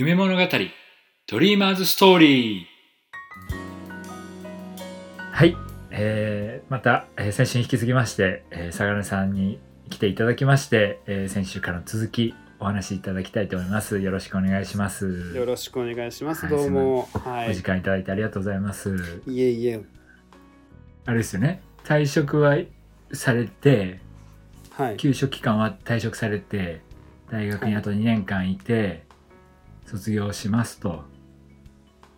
夢物語ドリーマーズストーリーはい、えーまた、えー先週に引き継ぎまして、えー、相良さんに来ていただきまして、えー先週からの続きお話しいただきたいと思いますよろしくお願いしますよろしくお願いします。はいどうも。はお時い。間いただいてありがとうございますいえいえ。あれですよね退職はされてはい。休職期間は退職されて大学にあと2年間いて、卒業しますと。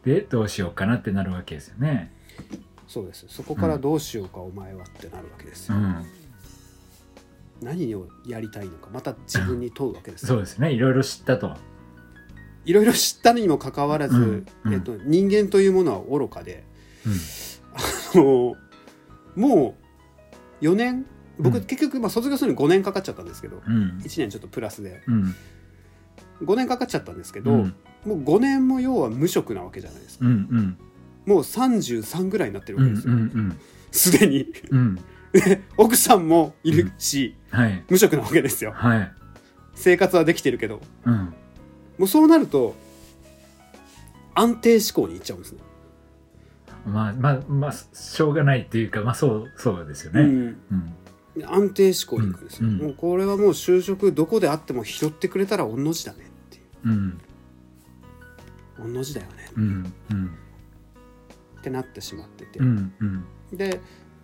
でどうしようかなってなるわけですよね。そうです。そこからどうしようか、お前はってなるわけですよ。うん。何をやりたいのか、また自分に問うわけですよ。そうですね。いろいろ知ったと。いろいろ知ったにもかかわらず、うんうん。えっと、人間というものは愚かで、うん。あのもう4年、僕、うん。結局、まあ、卒業するのに5年かかっちゃったんですけど、うん。1年ちょっとプラスで、うん5年かかっちゃったんですけど、うん。もう5年も要は無職なわけじゃないですか。うんうん。もう33ぐらいになってるうんうわけですよ。んすでに。うん。で 奥さんもいるし、はい。無職なわけですよ。はい。生活はできてるけど。うん。もうそうなると安定志向にいっちゃうんですね、まあまあまあしょうがないっていうかまあそうそうですよね。うん、うん。安定志向に行くんですよ、うんうん。もうこれはもう就職どこであっても拾ってくれたら御の字だねうん。う御の字だよね。うんうん。ってなってしまってて、うんうん。で、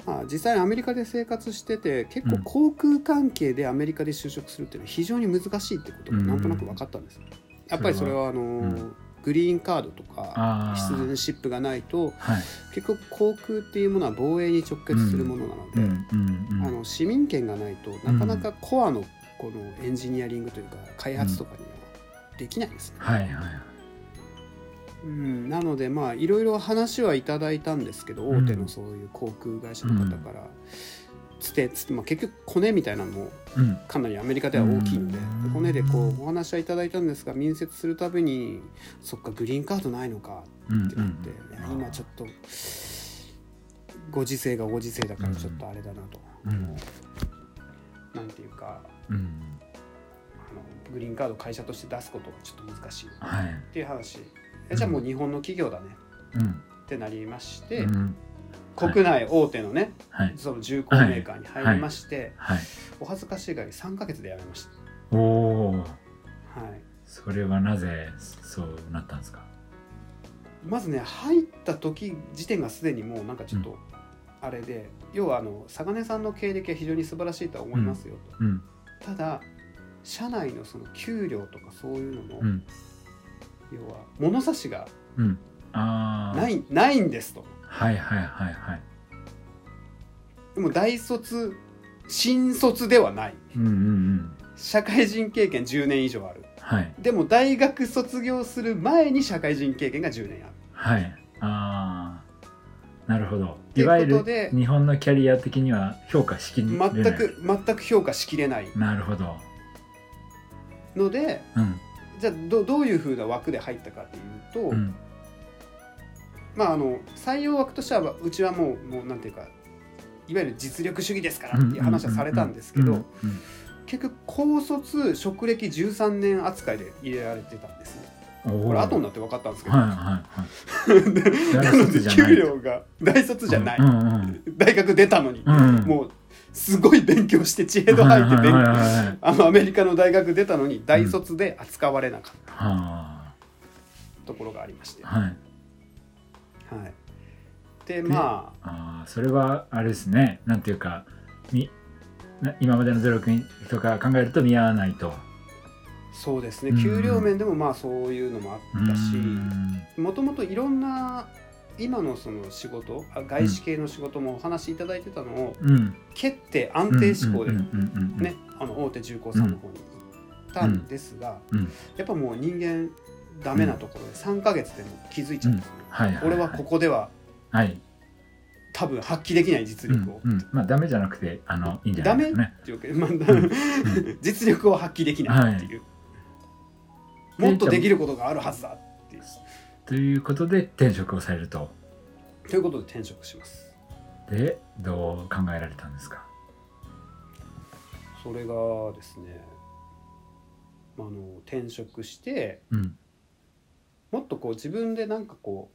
まあ、実際にアメリカで生活してて結構うん。航空関係でアメリカで就職するっていうのは非常に難しいってことがなんとなく分かったんですよ、やっぱりそれはあのーうんグリーンカードとかああシップがないとはい。結局航空っていうものは防衛に直結するものなので、うんうんうん。あの市民権がないとなかなかコアのこのエンジニアリングというか開発とかにはできないですね。はいはい。うん、なのでまあいろいろ話はいただいたんですけどうん。大手のそういう航空会社の方から。つてつって、まあ、結局コネみたいなのもうん。かなりアメリカでは大きいのでうん。コネでこうお話はいただいたんですが面接するたびにそっかグリーンカードないのかうんってなって、いや今ちょっとご時世がご時世だからちょっとあれだなと、うん。なんていうか。うんグリーンカード会社として出すことがちょっと難しい。っはい。ていう話。えじゃあもう日本の企業だね。うん。ってなりまして、うん。国内大手のねはい。その重工メーカーに入りまして、はい。お恥ずかしいがり3ヶ月で辞めましおおた、はい、それはなぜそうなったんですか？まずね入った時時点がすでにもうなんかちょっとあれで、要はあの佐金さんの経歴は非常に素晴らしいとは思いますよと、うん。ただ社内のその給料とかそういうのの、うん。要は物差しがうん。ああないないんですと。はいはいはいはい。でも大卒新卒ではない。うんうんうん。社会人経験10年以上ある。はい。でも大学卒業する前に社会人経験が10年ある。はい。ああなるほど。ていういわゆる日本のキャリア的には評価しきれない。全く全く評価しきれない。なるほどのでうん。じゃあどどういうふうな枠で入ったかっていうと、うん。まああの採用枠としてはうちはもうもうなんていうかいわゆる実力主義ですからっていう話はされたんですけど、結局高卒職歴13年扱いで入れられてたんですね。うんこれ後になって分かったんですけど、なので給料が大卒じゃない、大学出たのに、もうすごい勉強して知恵度入って勉はい強。あのアメリカの大学出たのに大卒で扱われなかった。はところがありまして、あはい。はい、でまあ。あーそれはあれですね。なんていうかみな今までの努力とか考えると見合わないと。そうですね。うん給料面でもまあそういうのもあったしうん。もともといろんな今のその仕事あ外資系の仕事もお話しいただいてたのをうん。蹴って安定志向でうんうんうんうんねあの大手重工さんの方に行ったんですが、うん。やっぱもう人間ダメなところで3ヶ月でも気づいちゃうんですよ。ね、はいはいい。俺はここでははい。多分発揮できない実うん力を、うんまあダメじゃなくてあのいいんじゃないですかね。っていうわけで、まあん。実力を発揮できないっていう、もっとできることがあるはずだっていうということで転職をされると。ということで転職します。でどう考えられたんですか？それがですねあの転職してうん。もっとこう自分でなんかこ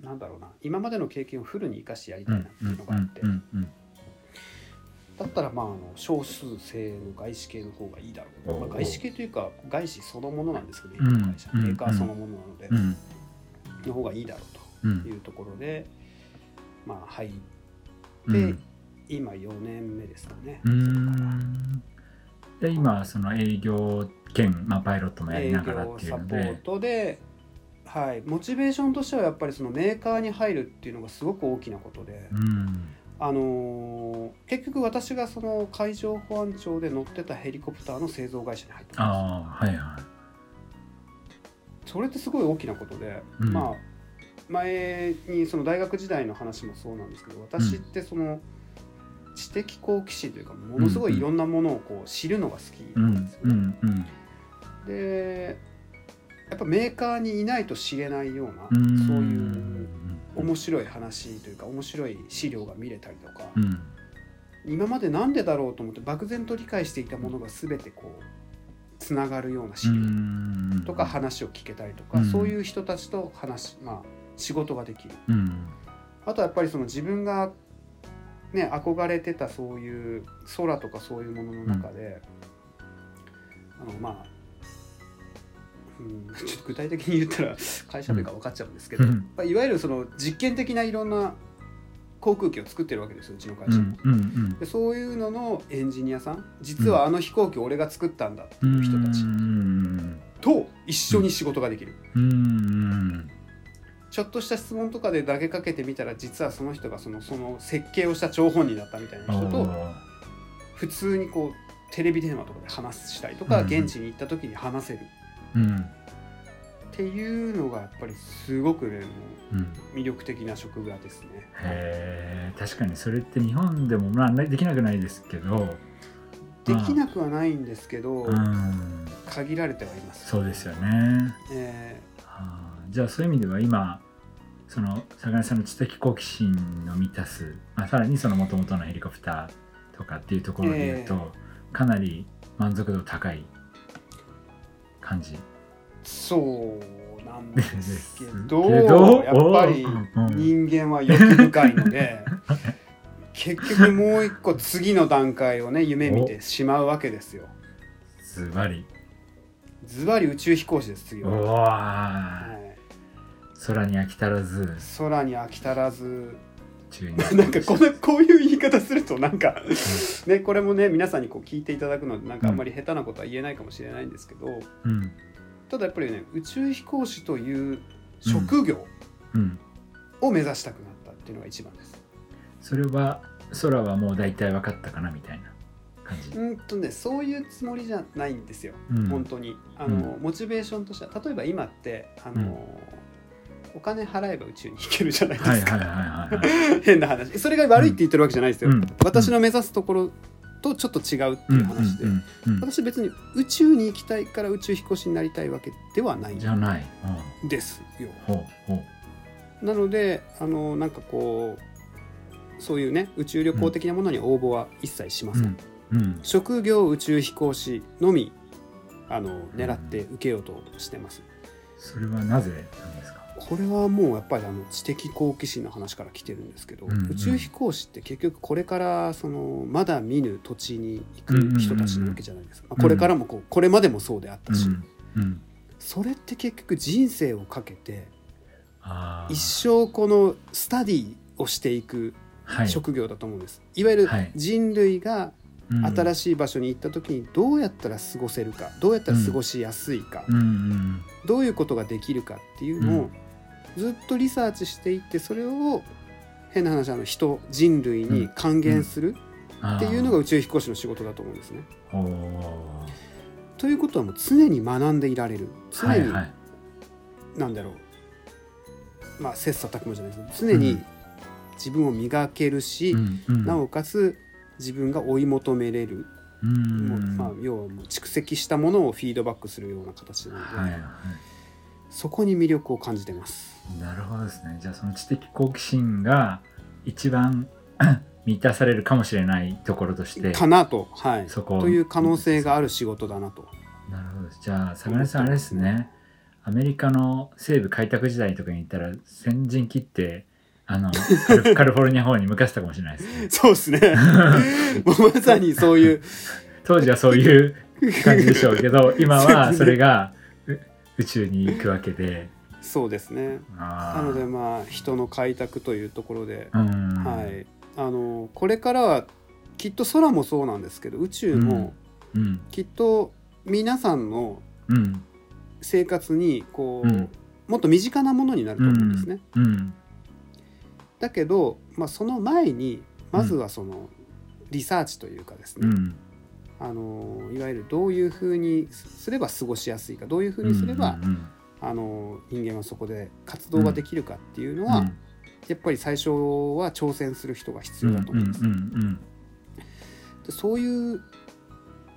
うなんだろうな今までの経験をフルに生かしてやりたいなっていうのがあって、だったらまああの少数制の外資系の方がいいだろう、まあ、外資系というか外資そのものなんですけど、うん。今の会社うん。メーカーそのものなので、うん。うんの方がいいだろううといんうところで、まあ入って、うん。今4年目ですかね。で今その営業兼、まあ、パイロットもやり営ながら業っていうのサポーでトで、はい、モチベーションとしてはやっぱりそのメーカーに入るっていうのがすごく大きなことで、うん。あのー結局私がその海上保安庁で乗ってたヘリコプターの製造会社に入ったんですああはいはそれってすごい大きなことで、うん。まあ前にその大学時代の話もそうなんですけど私ってその知的好奇心というかものすごいいろんなものをこう知るのが好きなんですよね。でやっぱメーカーにいないと知れないような、うん。そういう面白い話というか面白い資料が見れたりとか、うん。今までなんでだろうと思って漠然と理解していたものが全てこうつながるような資う料ん。とか話を聞けたりとか、うん。そういう人たちと話まあ仕事ができる。うん。あとはやっぱりその自分がね憧れてたそういう空とかそういうものの中で、あのまあ、うん、ちょっと具体的に言ったら会社名が分かっちゃうんですけど、うん。まあいわゆるその実験的ないろんな航空機を作ってるわけですようちの会社も。うんうんでそういうののエンジニアさん実はあの飛行機俺が作ったんだっていう人たち。うんと一緒に仕事ができる。うんうんちょっとした質問とかで投げかけてみたら実はその人がそのその設計をした張本人だったみたいな人と普通にこうテレビ電話とかで話したりとかうん現地に行った時に話せるっうんていうのがやっぱりすごくね魅力的な職場ですね。へえ確かにそれって日本でもまあできなくないですけど。できなくはないんですけどうん。限られてはいます。そうですよね。えあーじゃあそういう意味では今その坂根さんの知的好奇心の満たす、まあ、さらにそのもともとのヘリコプターとかっていうところで言うと、えかなり満足度高い感じ。ーそうなんですけど やっぱり人間は欲深いので 結局もう一個次の段階をね夢見てしまうわけですよ。ズバリ。ズバリ宇宙飛行士です次おは、わはい、空に飽き足らず。空に飽き足らず。なんかこのこういう言い方するとなんかねこれもね皆さんにこう聞いていただくのでなんかあんまり下手なことは言えないかもしれないんですけど、うんただやっぱりね宇宙飛行士という職業うん。を目指したくなったっていうのが一番です。それは空はもう大体分かったかなみたいな感じ、うんとねそういうつもりじゃないんですよ、うん。本当に。あの、モチベーションとしては例えば今ってあの、お金払えば宇宙に行けるじゃないですか、はいはいはいはいはい。変な話。それが悪いって言ってるわけじゃないですよ、うん。私の目指すところとちょっと違うっていう話で、うんうんうんうん。私別に宇宙に行きたいから宇宙飛行士になりたいわけではない。んじゃない、うん。ですよ。なのであのなんかこうそういうね宇宙旅行的なものに応募は一切しません、うん。うん。職業宇宙飛行士のみあの狙って受けようとしてます、それはなぜ？これはもうやっぱりあの知的好奇心の話から来てるんですけど、うんうん。宇宙飛行士って結局これからそのまだ見ぬ土地に行く人たちなわけじゃないですか、うん。まあこれからもこうこれまでもそうであったし、うんうんそれって結局人生をかけて一生このスタディをしていくはい。職業だと思うんです、い、わゆるはい。人類が新ししい場所に行った時にどうやったら過ごせるかどうやったら過ごしやすいか、うんうんどういうことができるかっていうのをずっとリサーチしていってそれを変な話あの人人類に還元するっていうのが宇宙飛行士の仕事だと思うんですね。ということはもう常に学んでいられる。常に、はいはい。なんだろう。まあ切磋琢磨じゃないですけど常に自分を磨けるし、なおかつ自分が追い求めれる、うん。もうまあ、要はもう蓄積したものをフィードバックするような形なので、はいはいそこに魅力を感じてます。なるほどですね。じゃあその知的好奇心が一番 満たされるかもしれないところとしてかなと、はい、そこをという可能性がある仕事だなと。なるほどじゃあ坂根さんあれですね。アメリカの西部開拓時代とかに行ったら先陣切ってあのカリ フォルニア方に向かせたかもしれないですね。そうですね。もうまさにそういう。当時はそういう感じでしょうけど今はそれがう宇宙に行くわけで。そうですね。ななのでまあ人の開拓というところで、うん。はい。あのこれからはきっと空もそうなんですけど宇宙もうん。きっと皆さんのうん。生活にこう、うん。もっと身近なものになると思うんですね。うん。だけど、まあ、その前にまずはそのリサーチというかですね、うんあのいわゆるどういうふうにすれば過ごしやすいかどういうふうにすれば、うんあの人間はそこで活動ができるかっていうのは、うんやっぱり最初は挑戦する人が必要だと思います。うんうんでそういう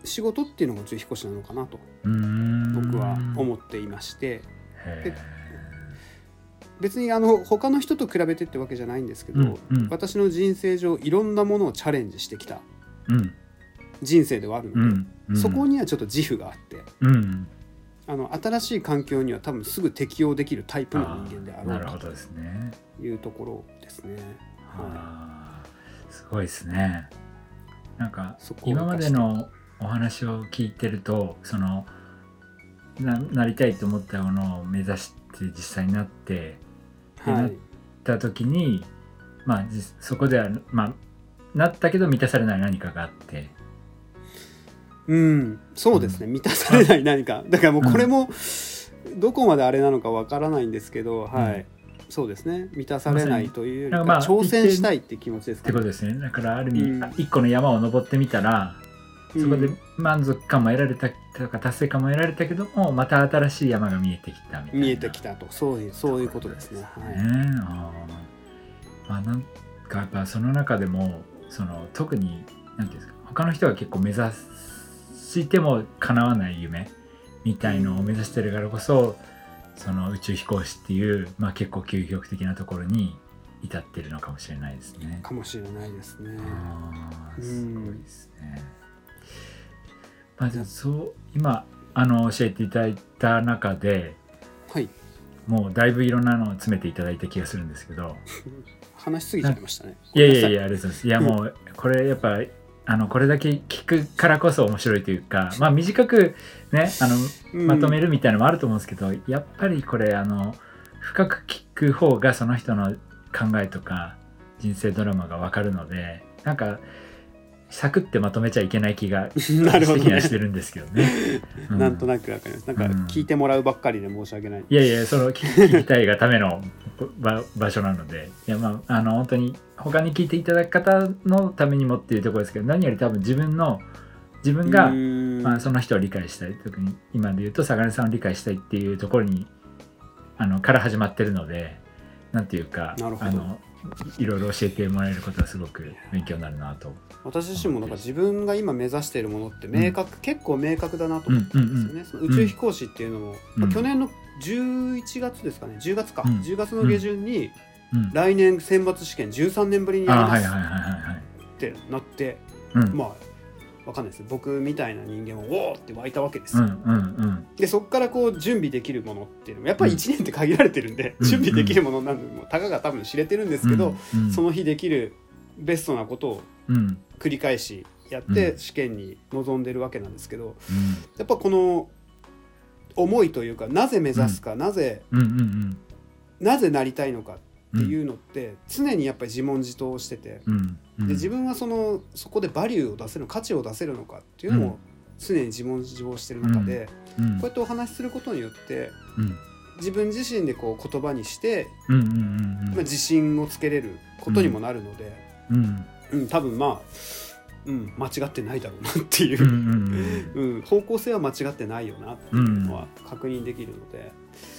仕事っていうのが宇宙飛行士なのかなと僕は思っていまして。へ別にあの他の人と比べてってわけじゃないんですけど、ーうんうん。私の人生上いろんなものをチャレンジしてきた。うん人生ではあるので、うんうん。そこにはちょっと自負があってうん。あの新しい環境には多分すぐ適応できるタイプの人間であろうほどですね。というところですね。あーすごいですね。なんか今までのお話を聞いてるとそのななりたいと思ったものを目指して実際になってはい、た時にまあじそこではまあなったけど満たされない何かがあってうん、そうですね、満たされない何か。だからもうこれもどこまであれなのかわからないんですけど、はい。そうですね。満たされないというか、まあ挑戦したいって気持ちですかね。ってことですね。だからある意味、うん。一個の山を登ってみたらそこでうん満足感も得られたとか達成感も得られたけどもまた新しい山が見えてきたみたいな。見えてきたと。そういうそういうことですね。はい。ね。あーまあなんかやっぱその中でもその特になんていうんですか他の人が結構目指しても叶わない夢みたいのを目指してるからこそその宇宙飛行士っていう、まあ、結構究極的なところに至ってるのかもしれないですね。かもしれないですね。すごいですね。まあ、じゃあそう今あの教えていただいた中ではいもうだいぶいろんなのを詰めていただいた気がするんですけど 話しすぎちゃいましたね。いやいやいや。やありがとうございますいやもうこれやっぱあのこれだけ聞くからこそ面白いというかまあ短くねあのまとめる。るみたいなのもあると思うんですけど、やっぱりこれあの深く聞く方がその人の考えとか人生ドラマが分かるのでなんかサクってまとめちゃいけない気が なるほどね。してるんですけどね。うなんとなくわかります。なんかうん聞いてもらうばっかりで申し訳ない。いやいやその聞聞きたいがための場場所なのでいやまああの本当に他に聞いていただく方のためにもっていうところですけど何より多分自分の自分が、まあ、その人を理解したい特に今で言うと相良さんを理解したいっていうところにあのから始まってるのでなんていうかあのいいろいろ教えてもらえることはすごく勉強になるなと。私自身もなんか自分が今目指しているものって明確、結構明確だなと思ったんですよね。その宇宙飛行士っていうのも、うん。まあ去年の11月ですかね。10月か、うん。10月の下旬にうん、来年選抜試験13年ぶりにやりますあはいはいはいはいはい。ってなって、うん。まあわかんないです。僕みたいな人間はおおって湧いたわけですよ、でそこからこう準備できるものっていうのもやっぱりうん。1年って限られてるんで、うん準備できるものなんでもうたかが多分知れてるんですけど、うんうんその日できるベストなことをうん繰り返しやってうん。試験に臨んでるわけなんですけどうん。やっぱこの思いというかなぜ目指すか、なぜなぜなりたいのかってうんいうのって常にやっぱり自問自答しててうんうんで自分はそのそこでバリューを出せる価値を出せるのかっていうのを常に自問自答してる中で、うん。こうやってお話しすることによってうん。自分自身でこう言葉にして、うんうんうんまあ、自信をつけれることにもなるので、うん。うん多分まあ、うん、間違ってないだろうなっていう。う、んうんうんうん。方向性は間違ってないよなっていうのは確認できるので、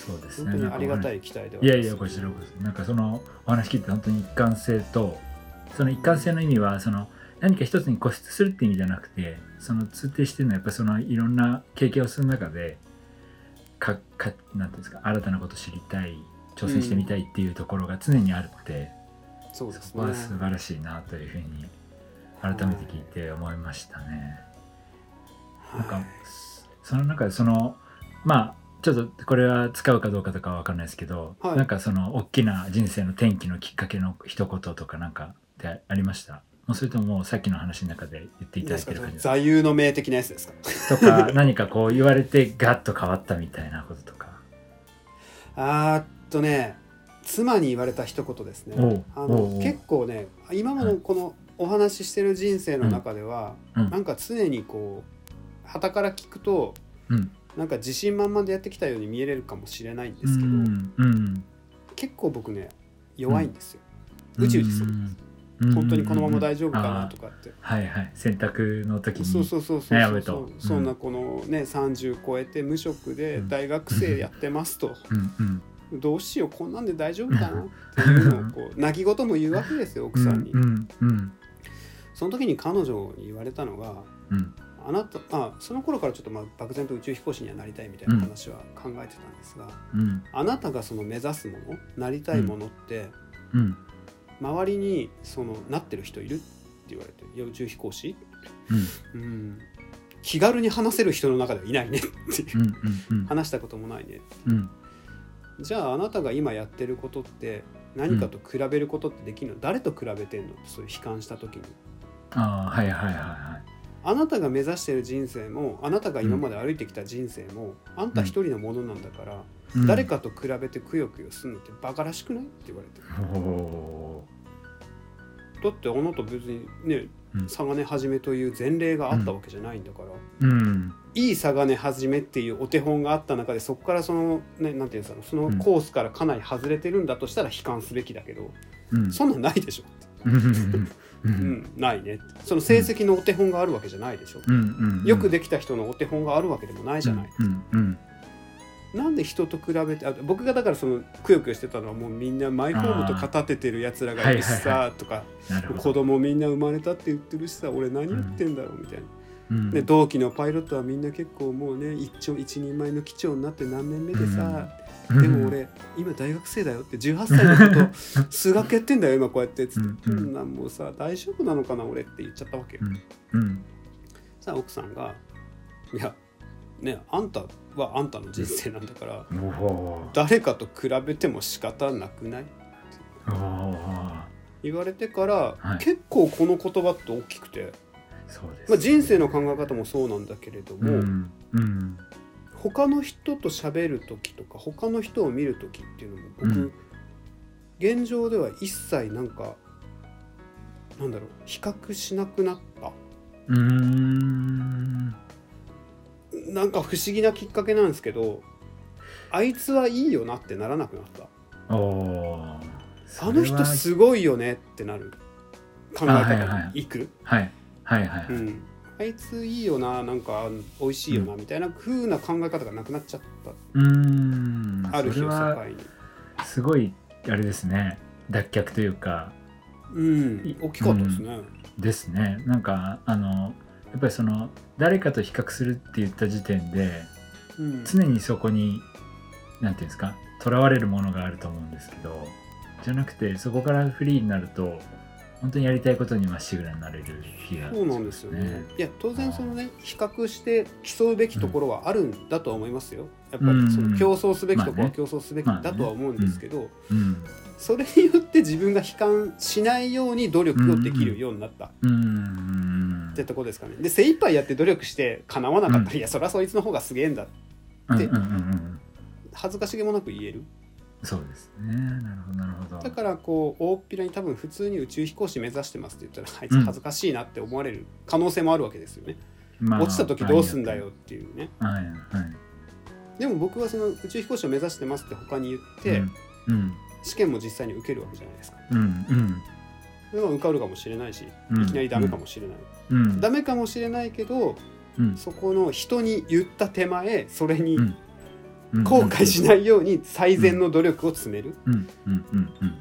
そうです本ね当にありがたいい期待ではあいやります。いやこちらこそなんかそのお話聞いて本当に一貫性とその一貫性の意味はその何か一つに固執するって意味じゃなくてその通底してるのはやっぱりそのいろんな経験をする中でかかなんていうんですか新たなことを知りたい挑戦してみたいっていうところが常にあるって、そうですね。そこは素晴らしいなというふうに改めて聞いて思いましたね。なんかはいその中でそのまあちょっとこれは使うかどうかとかは分かんないですけど、はい。なんかその大きな人生の転機のきっかけの一言とかなんかってありました。もうそれとももうさっきの話の中で言っていただいてる感じですか？座右の銘的なやつですか？とか何かこう言われてガッと変わったみたいなこととか。あーっとね妻に言われた一言ですね。あの結構ね今までこのお話ししてる人生の中では、うん。なんか常にこう傍から聞くとうん。なんか自信満々でやってきたように見えれるかもしれないんでうすけど、んうん。結構僕ね弱いんですよ、宇宙です。よ、うん本当にこのまま大丈夫かなとかって、はいはい。選択の時に。そうそうそうそうそう悩むと。そんなこのね30超えて無職でうん。大学生やってますと、うんうん。どうしようこんなんで大丈夫かなっていうのをこう 泣き言も言うわけですよ奥さんに、うんうんその時に彼女に言われたのがうん。あなたあその頃からちょっとまあ漠然と宇宙飛行士にはなりたいみたいな話は考えてたんですが、うん。あなたがその目指すものなりたいものって、うん周りにそのなってる人いるって言われて「いや宇宙飛行士?うん。うん」気軽に話せる人の中ではいないねっていう。うんうん話したこともないね。うん。じゃああなたが今やってることって何かと比べることってできるの、誰と比べてんの？ってそういう悲観した時に。ああはいはいはいはいあなたが目指してる人生もあなたが今まで歩いてきた人生も、あんた一人のものなんだから、うん。誰かと比べてくよくよすんのってバカらしくないって言われておだってあなた別にねうん。嵯峨根はじめという前例があったわけじゃないんだから、ーうん。いい嵯峨根はじめっていうお手本があった中でそこからそのねなんていうんですかそのコースからかなり外れてるんだとしたら悲観すべきだけど、うん。そんなんないでしょうんうんないね。その成績のお手本があるわけじゃないでしょ、うんうんよくできた人のお手本があるわけでもないじゃない、うんうんなんで人と比べてあ僕がだからそのくよくよしてたのはもうみんなマイホームとか建ててるやつらがいるしさとか子供みんな生まれたって言ってるしさ俺何やってんだろうみたいな、うんで同期のパイロットはみんな結構もうね一丁一人前の機長になって何年目でさ、でも俺今大学生だよって18歳のこと数学やってんだよ今こうやって。つって、うん。なんもうさ大丈夫なのかな俺って言っちゃったわけよ、うん。うん。さあ奥さんが「いやねあんたはあんたの人生なんだから誰かと比べても仕方なくない?」おお言われてから、はい。結構この言葉って大きくて、そうですまあ、人生の考え方もそうなんだけれども、うん。うん他の人と喋る時とか他の人を見る時っていうのも僕、うん。現状では一切なんかなんだろう比較しなくなった。うーん。なんか不思議なきっかけなんですけどあいつはいいよなってならなくなった。あの人すごいよねってなる考え方はいにいく、はい。はいはいはい。うん、あいついいよななんか美味しいよなみたいな風な考え方がなくなっちゃっうーん。たある日を境に。すごいあれですね。脱却というか。うん。大きかったですね、ですね。なんかあのやっぱりその誰かと比較するって言った時点でうん。常にそこに何ていうんですかとらわれるものがあると思うんですけどじゃなくてそこからフリーになると本当にやりたいことにまっしぐらになれる気がそうなんですよね。いや当然そのね比較して競うべきところはあるんだとは思いますよ。やっぱりその競争すべきところは競争すべきだとは思うんですけど、うん。それによって自分が悲観しないように努力をできるようになった。っうん。てとこですかね。で精一杯やって努力して叶わなかったら、いやそりゃそいつの方がすげえんだでうんうんうんうん。恥ずかしげもなく言える。そうですね。なるほどなるほど。だからこう大っぴらに多分普通に宇宙飛行士目指してますって言ったらあいつ恥ずかしいなって思われる可能性もあるわけですよね。まあ落ちた時どうすんだよっていうね。はいはい。でも僕はその宇宙飛行士を目指してますって他に言って、うん。うん。試験も実際に受けるわけじゃないですか。うんうん。でも受かるかもしれないし、うん。いきなりダメかもしれない。うん。ダメかもしれないけど、うん。そこの人に言った手前、それに後悔しないように最善の努力を詰める。うんうんうんうん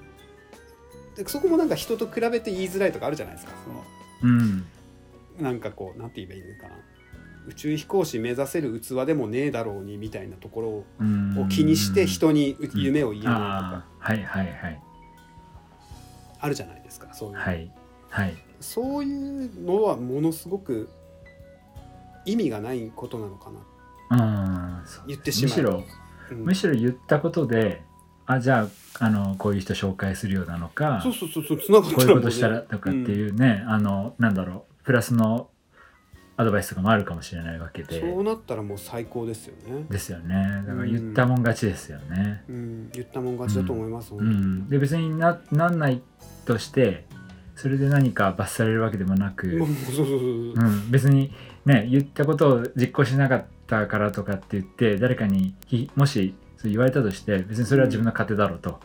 でそこもなんか人と比べて言いづらいとかあるじゃないですか。そのうんなんかこう、なんて言えばいいのかな。宇宙飛行士目指せる器でもねえだろうにみたいなところうんを気にして人に夢を言えないとかはいはいはいあるじゃないですか。そういうはいはいそういうのはものすごく意味がないことなのかなっうん。言ってしまう。むしろうん。むしろ言ったことであじゃああのこういう人紹介するようなのかそうそうそうそう。つながったこういうことしたらとかっていうね、あのなんだろうプラスのアドバイスとかもあるかもしれないわけで。そうなったらもう最高ですよね。ですよね。だから言ったもん勝ちですよね。うん、言ったもん勝ちだと思います。う本当に。ん、で別にななんないとしてそれで何か罰されるわけでもなく、もうそうそうそうそう。うん、別にね言ったことを実行しなかったからとかって言って誰かにひもしそう言われたとして別にそれは自分の勝手だろうと。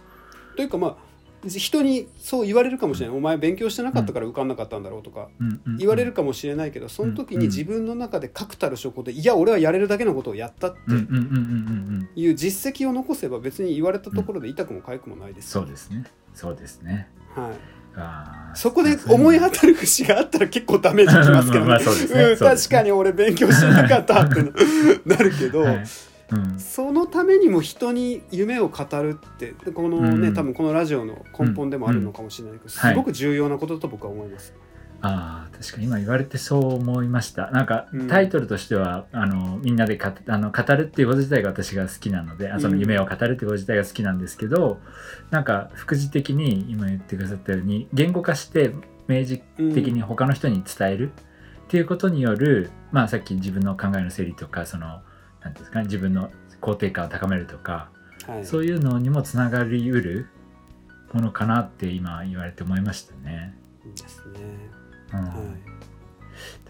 というかまあ人にそう言われるかもしれない、お前勉強してなかったから受かんなかったんだろうとかうん。うん。うん。言われるかもしれないけどその時うん。に自分の中で確たる証拠でいや俺はやれるだけのことをやったってうん。うん。うん。うん。うん。うん。いう実績を残せば別に言われたところで痛くも痒くもないです。よ、そうですね。そうですね。はい、そこで思い当たる節があったら結構ダメージきますけどね。ね。うん確かに俺勉強してなかったってなるけど、はい。うんそのためにも人に夢を語るってこのね、うん。多分このラジオの根本でもあるのかもしれないけど、すごく重要なことだと僕は思います。ああ確かに今言われてそう思いました。なんかうん。タイトルとしては、あのみんなでかあの語るっていうこと自体が私が好きなのであその夢を語るっていうこと自体が好きなんですけど、なんか副次的に今言ってくださったように言語化して明示的に他の人に伝えるっていうことによる、まあさっき自分の考えの整理とかそのなんていうんですかね自分の肯定感を高めるとかはい、そういうのにもつながりうるものかなって今言われて思いましたね。ですね。うん。はい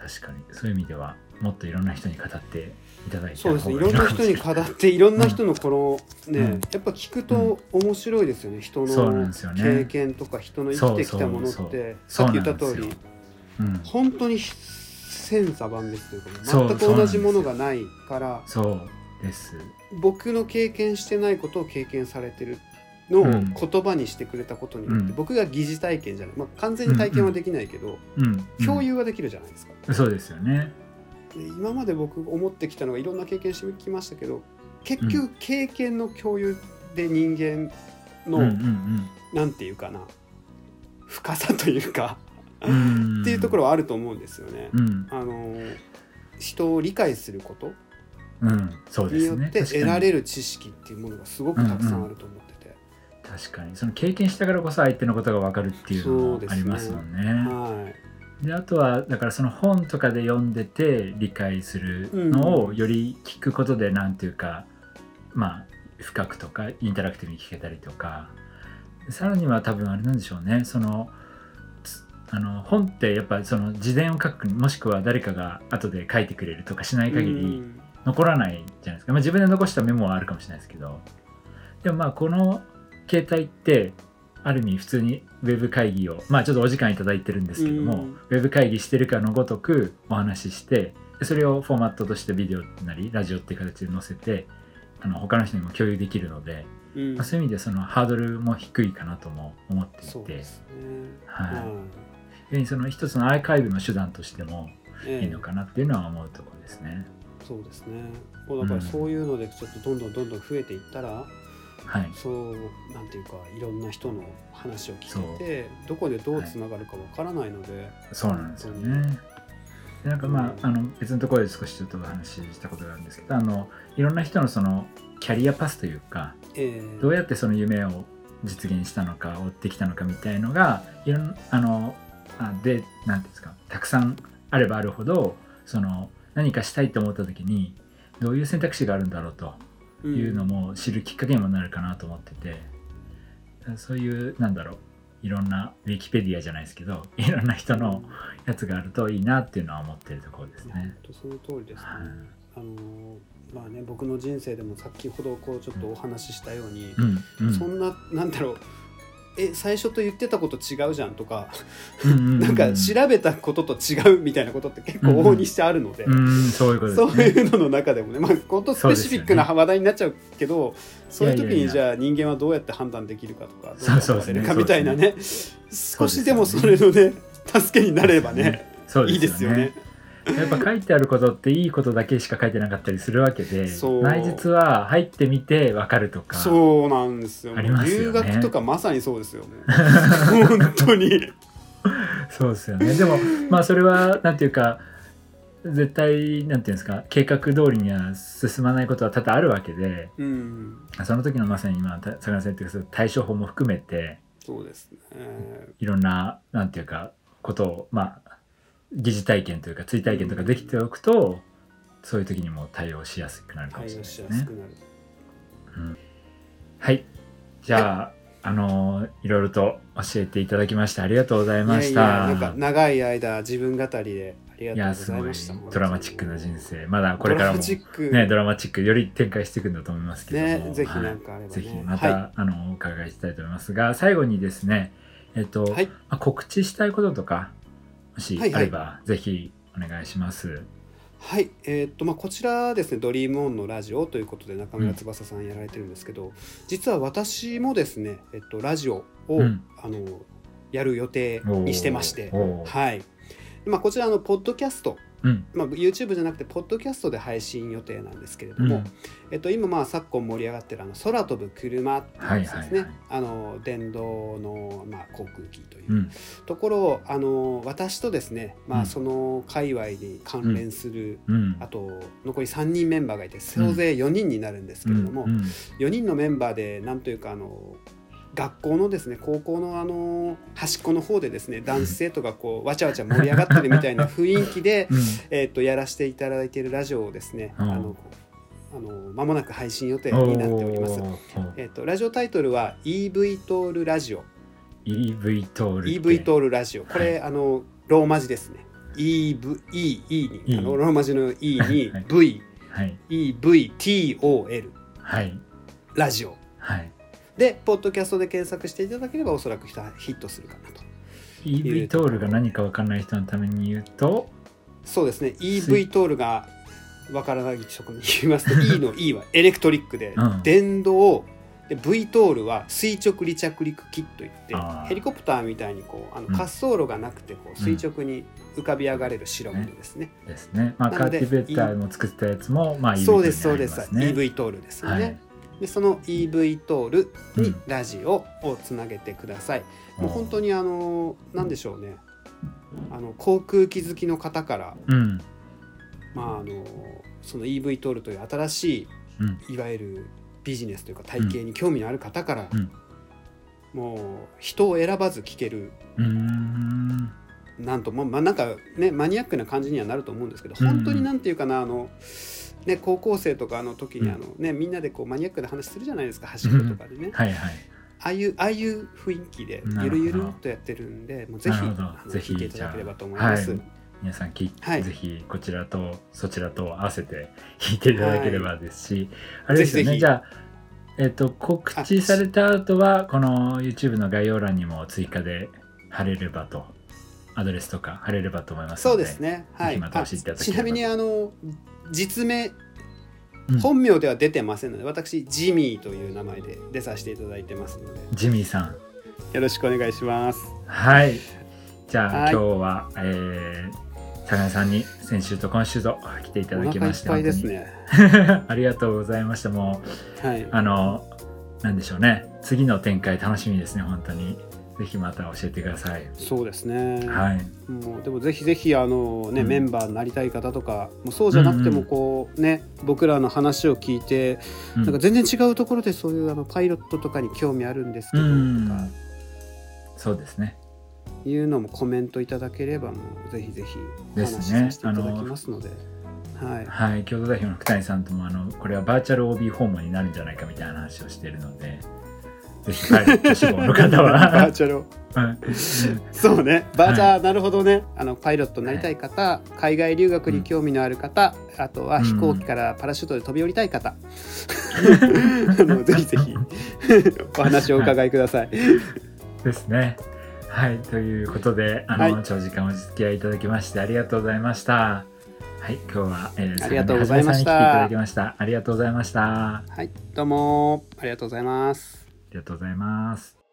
確かに。そういう意味ではもっといろんな人に語っていただいたそうですね。いろんな人に語って いろんな人のこのね、うん。やっぱ聞くと面白いですよね。人の経験とか人の生きてきたものって。さっき言った通り本当に千差万別というか全く同じものがないからそうです。僕の経験してないことを経験されてるの言葉にしてくれたことによって、うん。僕が疑似体験じゃない、まあ、完全に体験はできないけど、うん。共有はできるじゃないですか。うんそうですよね。で今まで僕思ってきたのがいろんな経験してきましたけど結局経験の共有で人間の、うんうんなんていうかな深さというか、うん。っていうところはあると思うんですよね。うん。あの人を理解することによって得られる知識っていうものがすごくたくさんあると思ってて、確かに。その経験したからこそ相手のことが分かるっていうのもありますもんね。はい。であとはだからその本とかで読んでて理解するのをより聞くことでなんていうか、まあ深くとかインタラクティブに聞けたりとか。さらには多分あれなんでしょうね。そのつあの本ってやっぱその自伝を書くもしくは誰かが後で書いてくれるとかしない限りうん。残らないじゃないですか、まあ、自分で残したメモはあるかもしれないですけど。でもまあこの携帯ってある意味普通にウェブ会議をまあちょっとお時間いただいてるんですけども、うん。ウェブ会議してるかのごとくお話ししてでそれをフォーマットとしてビデオなりラジオっていう形で載せてあの他の人にも共有できるので、うん。まあ、そういう意味でそのハードルも低いかなとも思っていて。はい。その一つのアーカイブの手段としてもええ。いいのかなっていうのは思うところですね。そうですね。もうだからそういうのでちょっとどんどんどんどん増えていったら、はい、そうなんていうかいろんな人の話を聞いてどこでどうつながるかわからないので、そうなんですよね。でなんかまああの別のところで少しちょっとお話ししたことがあるんですけどあのいろんな人のそのキャリアパスというかええ。どうやってその夢を実現したのか追ってきたのかみたいのがいろんあのあで何ですかたくさんあればあるほどその何かしたいと思った時にどういう選択肢があるんだろうというのも知るきっかけにもなるかなと思ってて、そういうなんだろう。いろんなウィキペディアじゃないですけど いろんな人のやつがあるといいなっていうのは思ってるところですね。その通りですね。はい。あのまあね僕の人生でも先ほどこうちょっとお話ししたように、うんうん。そんななんだろうえ最初と言ってたこと違うじゃんとか、うんうんうんなんか調べたことと違うみたいなことって結構往々にしてあるので。うんそういうことそう。いうのの中でもね、まあ、本当スペシフィックな話題になっちゃうけどそういう時にじゃあ人間はどうやって判断できるかとかどうやってかみたいなね少しでもそれのね助けになればねいいですよね。やっぱ書いてあることっていいことだけしか書いてなかったりするわけで内実は入ってみて分かるとかそうなんですよ。ありますよね。留学とかまさにそうですよね。本当に。そうですよね。でもまあそれはなんていうか絶対なんていうんですか計画通りには進まないことは多々あるわけでうん。その時のまさに今た坂田さん言ってた対処法も含めてそうですね。いろんななんていうかことをまあ疑似体験というか追体験とかできておくと、そういう時にも対応しやすくなるかもしれないですね。はい。じゃあ、あのいろいろと教えていただきましてありがとうございいました。やいやなんか長い間自分語りでありがとうごいやすごい。ドラマチックな人生。まだこれからもねドラマチックより展開していくんだと思いますけども、ねぜひはいなんかあればね。ぜひまた、はあのお伺いしたいと思いますが最後にですねえっと、はい。まあ告知したいこととかもしはいはい。あれば、ぜひお願いします。はい、えーっとまあ、こちらですね「ドリームオンのラジオ」ということで中村翼さんやられてるんですけど、実は私もですね、えっと、ラジオを、うん。あのやる予定にしてましてはい、まあ、こちらのポッドキャスト、うん。まあ、YouTube じゃなくてポッドキャストで配信予定なんですけれども、うん。えっと、今まあ昨今盛り上がってるあの空飛ぶ車っていうやつですね、はいはいはい。あの電動の、まあ、航空機といううん。ところをあの私とですね、まあ、うん。その界隈に関連する、うん。あと残り3人メンバーがいて総勢4人になるんですけれども、うん。うん。4人のメンバーでなんというかあの学校のですね高校のあの端っこの方でですね男子生徒がこうわちゃわちゃ盛り上がってるみたいな雰囲気で、うん。えー、とやらせていただいているラジオをですね、うん。あのあの間もなく配信予定になっております。えー、とラジオタイトルは EV トールラジオ。EV トール EV トールラジオ。これ、はあのローマ字ですね。EV E E に、E あのローマ字の E にはい。V はい。EVTOL はい。ラジオ。はいでポッドキャストで検索していただければおそらくヒットするかなと EV トールが何かわかんない人のために言うとそうですね EV トールがわからない人に言いますと E の E はエレクトリックで、うん電動で V トールは垂直離着陸機といってヘリコプターみたいにこうあのうん滑走路がなくてこう垂直に浮かび上がれる代物ですね。ですね。まあなのでカーティベーターも作ったやつもまあ EV そうですそうです。EV トールですよね。はいでその EV トールにうん。ラジオをつなげてください。もう本当にあのなんでしょうね。あの航空機好きの方から、うん。まあ、あのその EV トールという新しうん。いいわゆるビジネスというか体系に興味のある方から、うん。もう人を選ばず聞けるなんともまあなんかねマニアックな感じにはなると思うんですけどうん本当になんていうかなあの、ね、高校生とかの時にうん。あの、ね、みんなでこうマニアックな話するじゃないですか端っことかでね、はいはい。ああいうああいう雰囲気でゆるゆるっとやってるんでもうぜひぜひ聞いていただければと思います。皆さんき、はい。ぜひこちらとそちらと合わせて聞いていただければですし、あれですよぜひぜひ。ねじゃあえっ、と告知された後はこの YouTube の概要欄にも追加で貼れればとアドレスとか貼れればと思いますのでそうですね。はい。またあ教えていただければちなみにあの実名、うん本名では出てませんので、私ジミーという名前で出させていただいてますので、ジミーさんよろしくお願いします。はいじゃあ、はい今日はえー、坂根さんに先週と今週と来ていたおだきまして腹いっぱいですね。ありがとうございましたもうはい。あの、なんでしょうね。次の展開楽しみですね、本当に。ぜひまた教えてください。そうですね。はい。もうでもぜひぜひあのね、うんメンバーになりたい方とか、もうそうじゃなくてもこうね、僕らの話を聞いて、うんなんか全然違うところでそういうあのパイロットとかに興味あるんですけど、うんとかそうですね。いうのもコメントいただければもうぜひぜひお話しですねさせていただきますので、はい。はい。共同代表の福谷さんとも、あの、これはバーチャル OB 訪問になるんじゃないかみたいな話をしているので、ぜひパイロット志望の方バー。チャルうんそうねバーチャー、なるほどねあのパイロットになりたい。方、海外留学に興味のある方、あとは飛行機からパラシュートで飛び降りたい。方、あのぜひぜひお話をお伺い。ください。ですね。はい。とい。うことで、あの、長時間お付き合い。い。ただきましてありがとうござい。ました。はい。今日は、えー、ありがとうござい。ました坂根はじめさんに来てい。ました。ありがとうござい。ました。はい、どうもありがとうござい。ます。ありがとうございます。